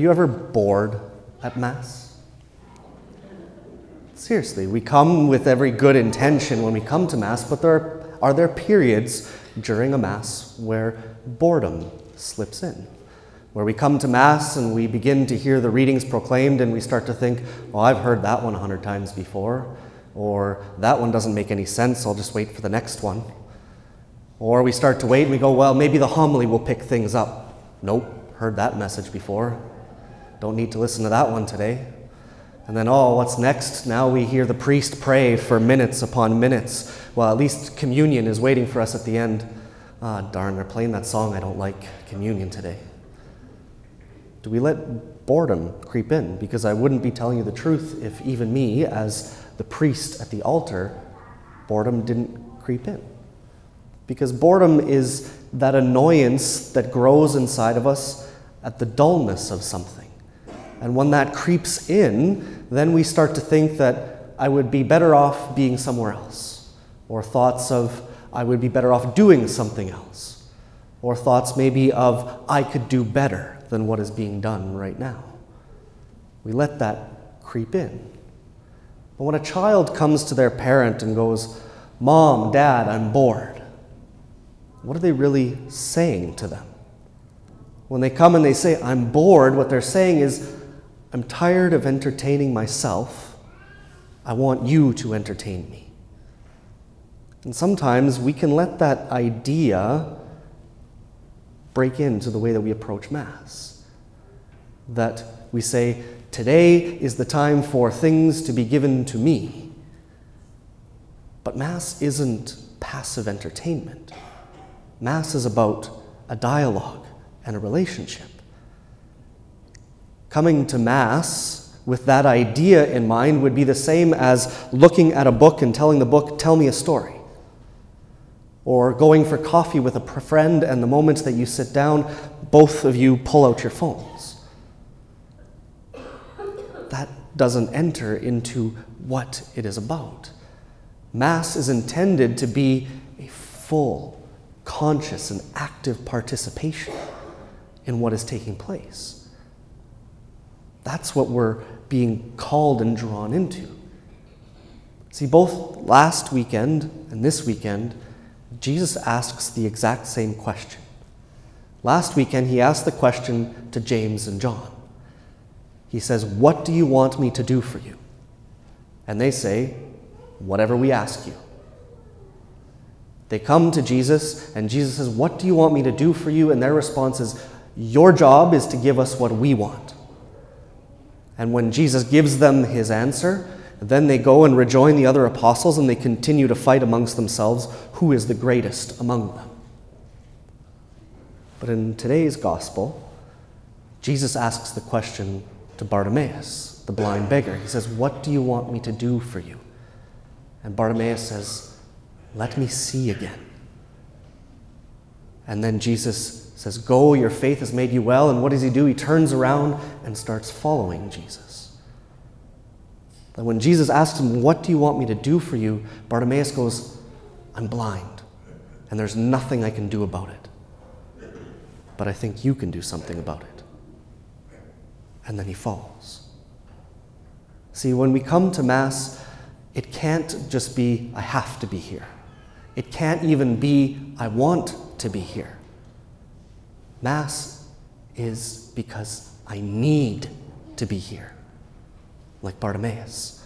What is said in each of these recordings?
you ever bored at Mass? Seriously, we come with every good intention when we come to Mass, but there are, are there periods during a Mass where boredom slips in? Where we come to Mass and we begin to hear the readings proclaimed and we start to think, well, I've heard that one a hundred times before, or that one doesn't make any sense, I'll just wait for the next one. Or we start to wait and we go, well, maybe the homily will pick things up. Nope, heard that message before. Don't need to listen to that one today. And then, oh, what's next? Now we hear the priest pray for minutes upon minutes. Well, at least communion is waiting for us at the end. Ah, darn, they're playing that song I don't like, communion today. Do we let boredom creep in? Because I wouldn't be telling you the truth if even me, as the priest at the altar, boredom didn't creep in. Because boredom is that annoyance that grows inside of us at the dullness of something. And when that creeps in, then we start to think that I would be better off being somewhere else, or thoughts of I would be better off doing something else, or thoughts maybe of I could do better than what is being done right now. We let that creep in. But when a child comes to their parent and goes, Mom, Dad, I'm bored, what are they really saying to them? When they come and they say, I'm bored, what they're saying is, I'm tired of entertaining myself. I want you to entertain me. And sometimes we can let that idea break into the way that we approach Mass. That we say, Today is the time for things to be given to me. But Mass isn't passive entertainment. Mass is about a dialogue and a relationship. Coming to Mass with that idea in mind would be the same as looking at a book and telling the book, Tell me a story. Or going for coffee with a friend, and the moment that you sit down, both of you pull out your phones. That doesn't enter into what it is about. Mass is intended to be a full, conscious, and active participation in what is taking place. That's what we're being called and drawn into. See, both last weekend and this weekend, Jesus asks the exact same question. Last weekend, he asked the question to James and John. He says, What do you want me to do for you? And they say, Whatever we ask you. They come to Jesus, and Jesus says, What do you want me to do for you? And their response is, Your job is to give us what we want. And when Jesus gives them his answer, then they go and rejoin the other apostles and they continue to fight amongst themselves who is the greatest among them. But in today's gospel, Jesus asks the question to Bartimaeus, the blind beggar. He says, What do you want me to do for you? And Bartimaeus says, Let me see again. And then Jesus says, Go, your faith has made you well. And what does he do? He turns around and starts following Jesus. And when Jesus asks him, What do you want me to do for you? Bartimaeus goes, I'm blind, and there's nothing I can do about it. But I think you can do something about it. And then he falls. See, when we come to Mass, it can't just be, I have to be here. It can't even be, I want to be here. Mass is because I need to be here, like Bartimaeus.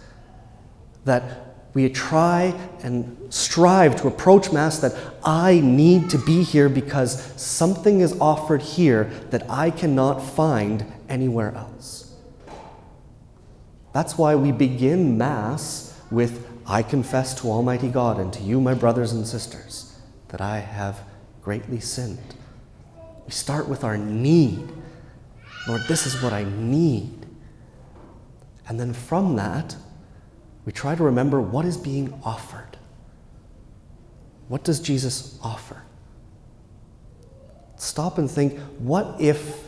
That we try and strive to approach Mass that I need to be here because something is offered here that I cannot find anywhere else. That's why we begin Mass with I confess to Almighty God and to you, my brothers and sisters, that I have greatly sinned. We start with our need. Lord, this is what I need. And then from that, we try to remember what is being offered. What does Jesus offer? Stop and think what if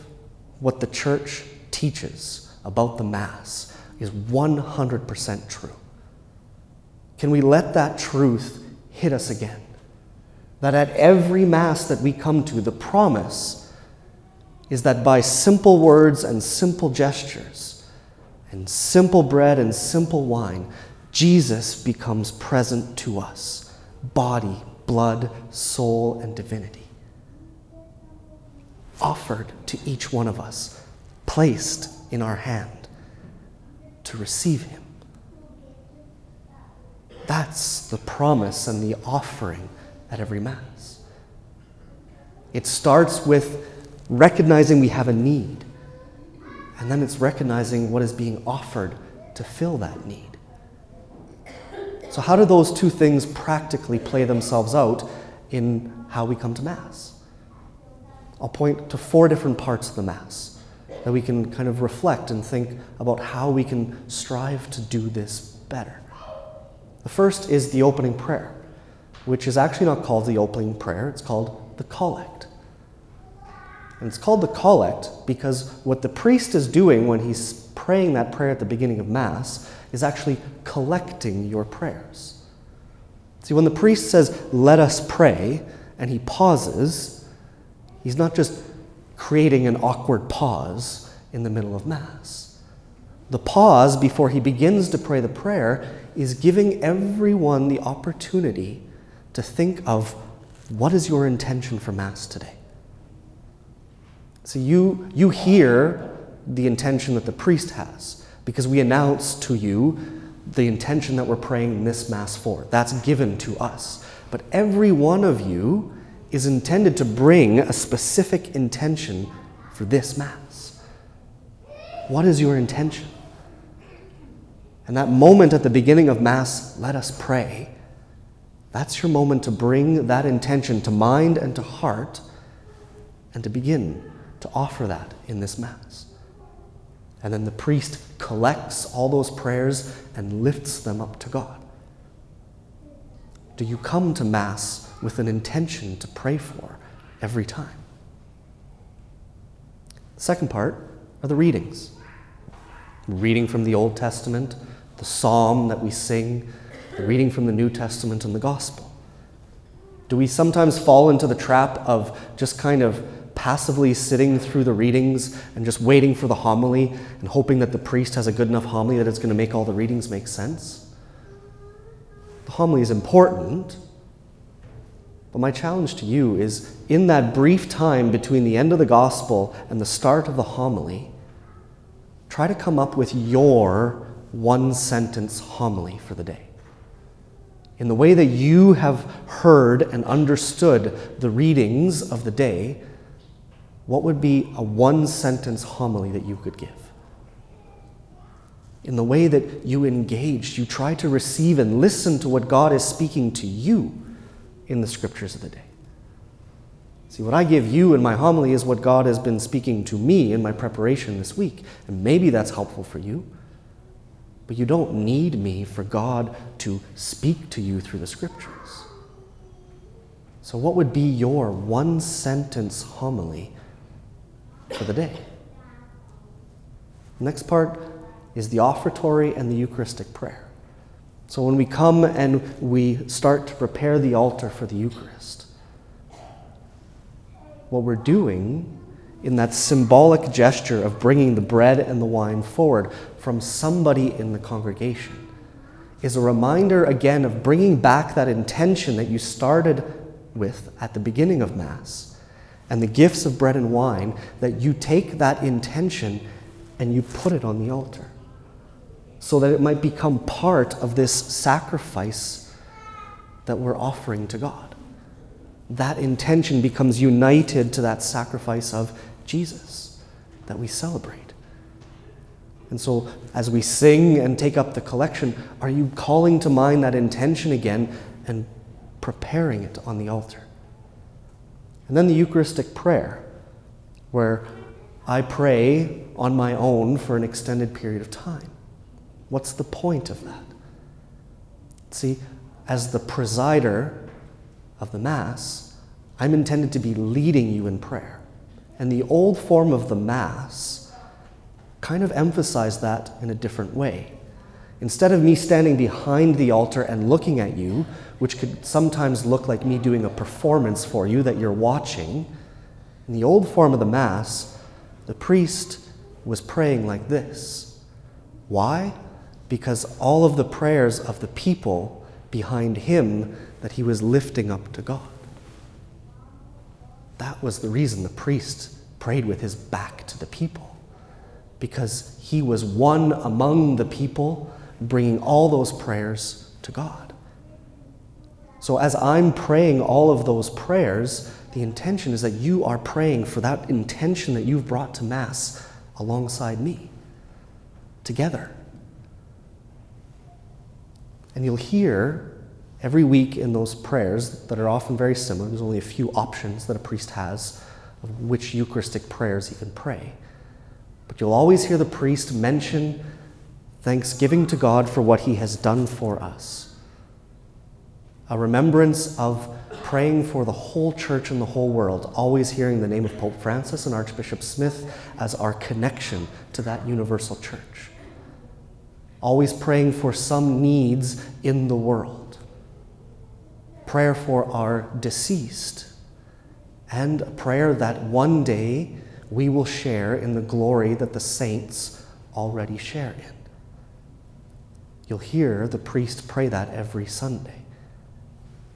what the church teaches about the Mass is 100% true? Can we let that truth hit us again? That at every Mass that we come to, the promise is that by simple words and simple gestures, and simple bread and simple wine, Jesus becomes present to us body, blood, soul, and divinity. Offered to each one of us, placed in our hand to receive Him. That's the promise and the offering at every Mass. It starts with recognizing we have a need, and then it's recognizing what is being offered to fill that need. So, how do those two things practically play themselves out in how we come to Mass? I'll point to four different parts of the Mass that we can kind of reflect and think about how we can strive to do this better. The first is the opening prayer, which is actually not called the opening prayer, it's called the collect. And it's called the collect because what the priest is doing when he's praying that prayer at the beginning of Mass is actually collecting your prayers. See, when the priest says, let us pray, and he pauses, he's not just creating an awkward pause in the middle of Mass. The pause before he begins to pray the prayer is giving everyone the opportunity to think of what is your intention for Mass today? So you, you hear the intention that the priest has because we announce to you the intention that we're praying this Mass for. That's given to us. But every one of you is intended to bring a specific intention for this Mass. What is your intention? And that moment at the beginning of Mass, let us pray. That's your moment to bring that intention to mind and to heart and to begin to offer that in this Mass. And then the priest collects all those prayers and lifts them up to God. Do you come to Mass with an intention to pray for every time? Second part are the readings. Reading from the Old Testament, the psalm that we sing, the reading from the New Testament and the Gospel. Do we sometimes fall into the trap of just kind of passively sitting through the readings and just waiting for the homily and hoping that the priest has a good enough homily that it's going to make all the readings make sense. The homily is important, but my challenge to you is in that brief time between the end of the gospel and the start of the homily, try to come up with your one sentence homily for the day. In the way that you have heard and understood the readings of the day, what would be a one sentence homily that you could give? In the way that you engaged, you try to receive and listen to what God is speaking to you in the scriptures of the day. See, what I give you in my homily is what God has been speaking to me in my preparation this week. And maybe that's helpful for you. But you don't need me for God to speak to you through the scriptures. So, what would be your one sentence homily for the day. next part is the offertory and the Eucharistic prayer. So when we come and we start to prepare the altar for the Eucharist, what we're doing in that symbolic gesture of bringing the bread and the wine forward from somebody in the congregation is a reminder again of bringing back that intention that you started with at the beginning of Mass and the gifts of bread and wine, that you take that intention and you put it on the altar so that it might become part of this sacrifice that we're offering to God. That intention becomes united to that sacrifice of Jesus that we celebrate. And so, as we sing and take up the collection, are you calling to mind that intention again and preparing it on the altar? And then the Eucharistic prayer, where I pray on my own for an extended period of time. What's the point of that? See, as the presider of the Mass, I'm intended to be leading you in prayer. And the old form of the Mass kind of emphasized that in a different way. Instead of me standing behind the altar and looking at you, which could sometimes look like me doing a performance for you that you're watching, in the old form of the Mass, the priest was praying like this. Why? Because all of the prayers of the people behind him that he was lifting up to God. That was the reason the priest prayed with his back to the people, because he was one among the people bringing all those prayers to God. So, as I'm praying all of those prayers, the intention is that you are praying for that intention that you've brought to Mass alongside me, together. And you'll hear every week in those prayers that are often very similar, there's only a few options that a priest has of which Eucharistic prayers he can pray. But you'll always hear the priest mention thanksgiving to God for what he has done for us. A remembrance of praying for the whole church and the whole world, always hearing the name of Pope Francis and Archbishop Smith as our connection to that universal church. Always praying for some needs in the world. Prayer for our deceased. And a prayer that one day we will share in the glory that the saints already share in. You'll hear the priest pray that every Sunday,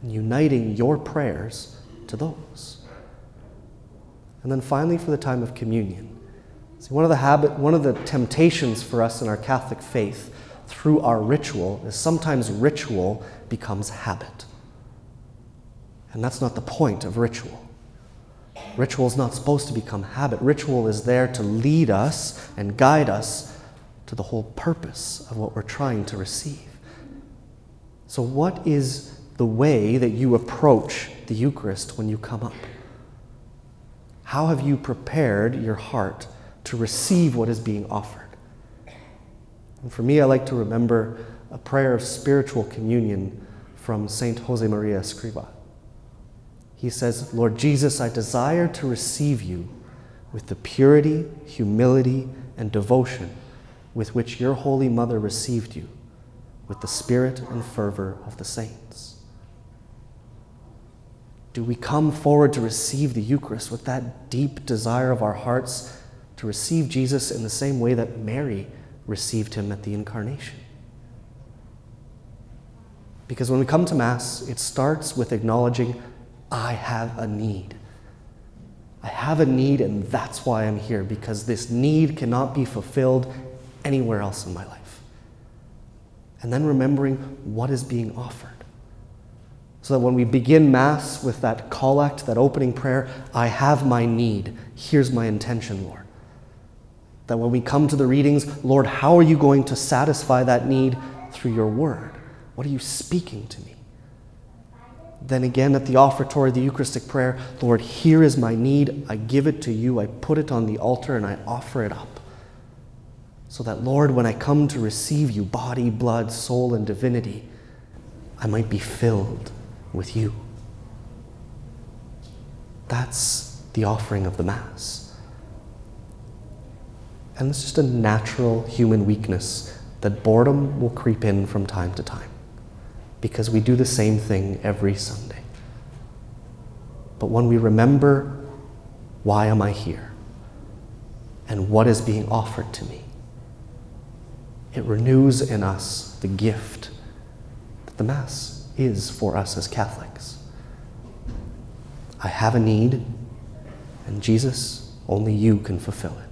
uniting your prayers to those. And then finally, for the time of communion. See, one of the habit, one of the temptations for us in our Catholic faith through our ritual is sometimes ritual becomes habit. And that's not the point of ritual. Ritual is not supposed to become habit. Ritual is there to lead us and guide us to the whole purpose of what we're trying to receive. So, what is the way that you approach the Eucharist when you come up? How have you prepared your heart to receive what is being offered? And for me, I like to remember a prayer of spiritual communion from Saint Josemaria Escriva. He says, Lord Jesus, I desire to receive you with the purity, humility, and devotion with which your Holy Mother received you, with the spirit and fervor of the saints? Do we come forward to receive the Eucharist with that deep desire of our hearts to receive Jesus in the same way that Mary received him at the Incarnation? Because when we come to Mass, it starts with acknowledging, I have a need. I have a need, and that's why I'm here, because this need cannot be fulfilled anywhere else in my life. And then remembering what is being offered. So that when we begin Mass with that collect, that opening prayer, I have my need. Here's my intention, Lord. That when we come to the readings, Lord, how are you going to satisfy that need through your word? What are you speaking to me? Then again at the offertory, the Eucharistic prayer, Lord, here is my need. I give it to you. I put it on the altar and I offer it up so that, Lord, when I come to receive you, body, blood, soul, and divinity, I might be filled with you. That's the offering of the Mass. And it's just a natural human weakness that boredom will creep in from time to time because we do the same thing every Sunday. But when we remember, why am I here? And what is being offered to me? it renews in us the gift that the Mass is for us as Catholics. I have a need, and Jesus, only you can fulfill it.